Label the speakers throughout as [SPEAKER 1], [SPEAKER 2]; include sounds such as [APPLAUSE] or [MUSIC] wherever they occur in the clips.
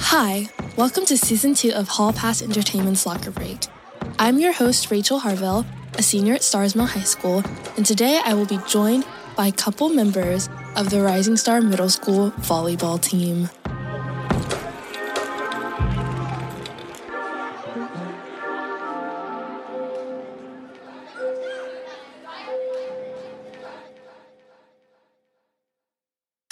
[SPEAKER 1] Hi, welcome to season two of Hall Pass Entertainment's Locker Break. I'm your host, Rachel Harville, a senior at Starr's Mill High School, and today I will be joined by a couple members of the Rising Starr Middle School volleyball team.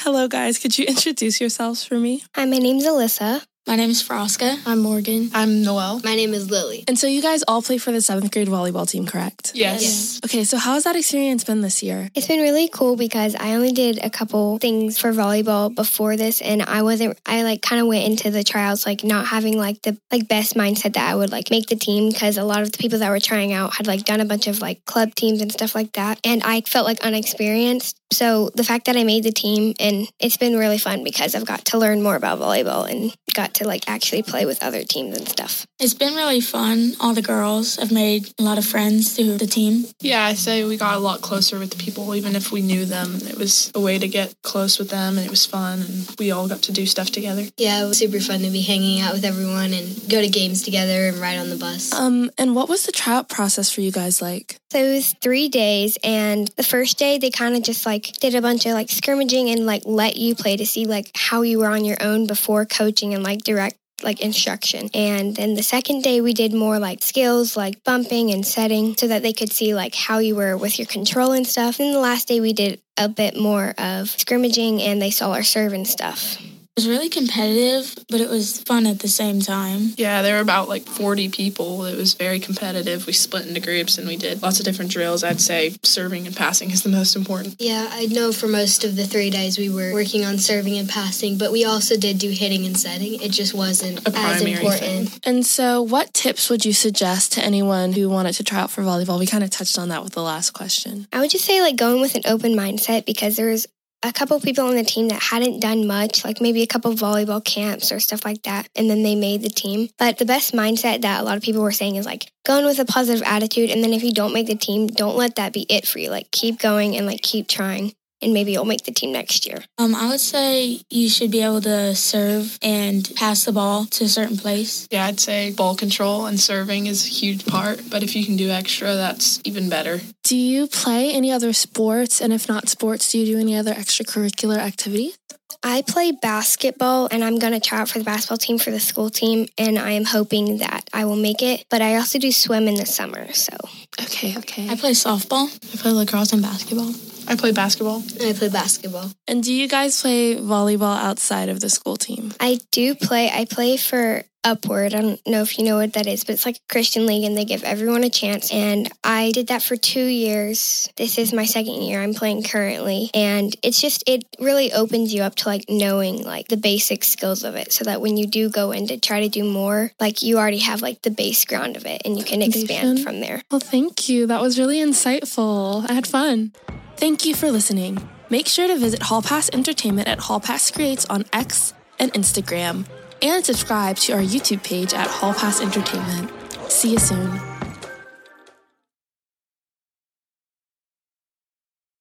[SPEAKER 1] Hello, guys. Could you [LAUGHS] introduce yourselves for me?
[SPEAKER 2] Hi, my name's Alyssa.
[SPEAKER 3] My name is Froska.
[SPEAKER 4] I'm Morgan.
[SPEAKER 5] I'm Noel.
[SPEAKER 6] My name is Lily.
[SPEAKER 1] And so you guys all play for the seventh grade volleyball team, correct?
[SPEAKER 5] Yes.
[SPEAKER 6] Yes.
[SPEAKER 1] Okay, so how has that experience been this year?
[SPEAKER 2] It's been really cool because I only did a couple things for volleyball before this and I wasn't I like kind of went into the trials like not having like the like best mindset that I would like make the team because a lot of the people that were trying out had like done a bunch of like club teams and stuff like that and I felt like unexperienced. So the fact that I made the team and it's been really fun because I've got to learn more about volleyball and got to like actually play with other teams and stuff.
[SPEAKER 3] It's been really fun. All the girls have made a lot of friends through the team.
[SPEAKER 5] Yeah, I say we got a lot closer with the people, even if we knew them. It was a way to get close with them, and it was fun, and we all got to do stuff together.
[SPEAKER 6] Yeah, it was super fun to be hanging out with everyone and go to games together and ride on the bus.
[SPEAKER 1] Um, and what was the tryout process for you guys like?
[SPEAKER 2] So it was three days, and the first day they kind of just like did a bunch of like scrimmaging and like let you play to see like how you were on your own before coaching and like direct like instruction. And then the second day we did more like skills like bumping and setting so that they could see like how you were with your control and stuff. And the last day we did a bit more of scrimmaging and they saw our serve and stuff.
[SPEAKER 3] It was really competitive, but it was fun at the same time.
[SPEAKER 5] Yeah, there were about like 40 people. It was very competitive. We split into groups and we did lots of different drills. I'd say serving and passing is the most important.
[SPEAKER 6] Yeah, I know for most of the three days we were working on serving and passing, but we also did do hitting and setting. It just wasn't
[SPEAKER 5] A
[SPEAKER 6] as important.
[SPEAKER 5] thing.
[SPEAKER 1] And so, what tips would you suggest to anyone who wanted to try out for volleyball? We kind of touched on that with the last question.
[SPEAKER 2] I would just say like going with an open mindset because there was a couple people on the team that hadn't done much, like maybe a couple volleyball camps or stuff like that, and then they made the team. But the best mindset that a lot of people were saying is like going with a positive attitude, and then if you don't make the team, don't let that be it for you. Like keep going and like keep trying, and maybe you'll make the team next year.
[SPEAKER 3] Um, I would say you should be able to serve and pass the ball to a certain place.
[SPEAKER 5] Yeah, I'd say ball control and serving is a huge part, but if you can do extra, that's even better.
[SPEAKER 1] Do you play any other sports? And if not sports, do you do any other extracurricular activities?
[SPEAKER 2] I play basketball and I'm going to try out for the basketball team for the school team and I am hoping that I will make it. But I also do swim in the summer. So
[SPEAKER 1] Okay, okay.
[SPEAKER 3] I play softball.
[SPEAKER 4] I play lacrosse and basketball.
[SPEAKER 5] I play basketball.
[SPEAKER 6] I play basketball.
[SPEAKER 1] And do you guys play volleyball outside of the school team?
[SPEAKER 2] I do play. I play for Upward. I don't know if you know what that is, but it's like a Christian league and they give everyone a chance. And I did that for two years. This is my second year I'm playing currently. And it's just, it really opens you up to like knowing like the basic skills of it so that when you do go in to try to do more, like you already have like the base ground of it and you can expand from there.
[SPEAKER 1] Well, thank you. That was really insightful. I had fun. Thank you for listening. Make sure to visit Hall Pass Entertainment at Hall Pass Creates on X and Instagram, and subscribe to our YouTube page at Hall Pass Entertainment. See you soon.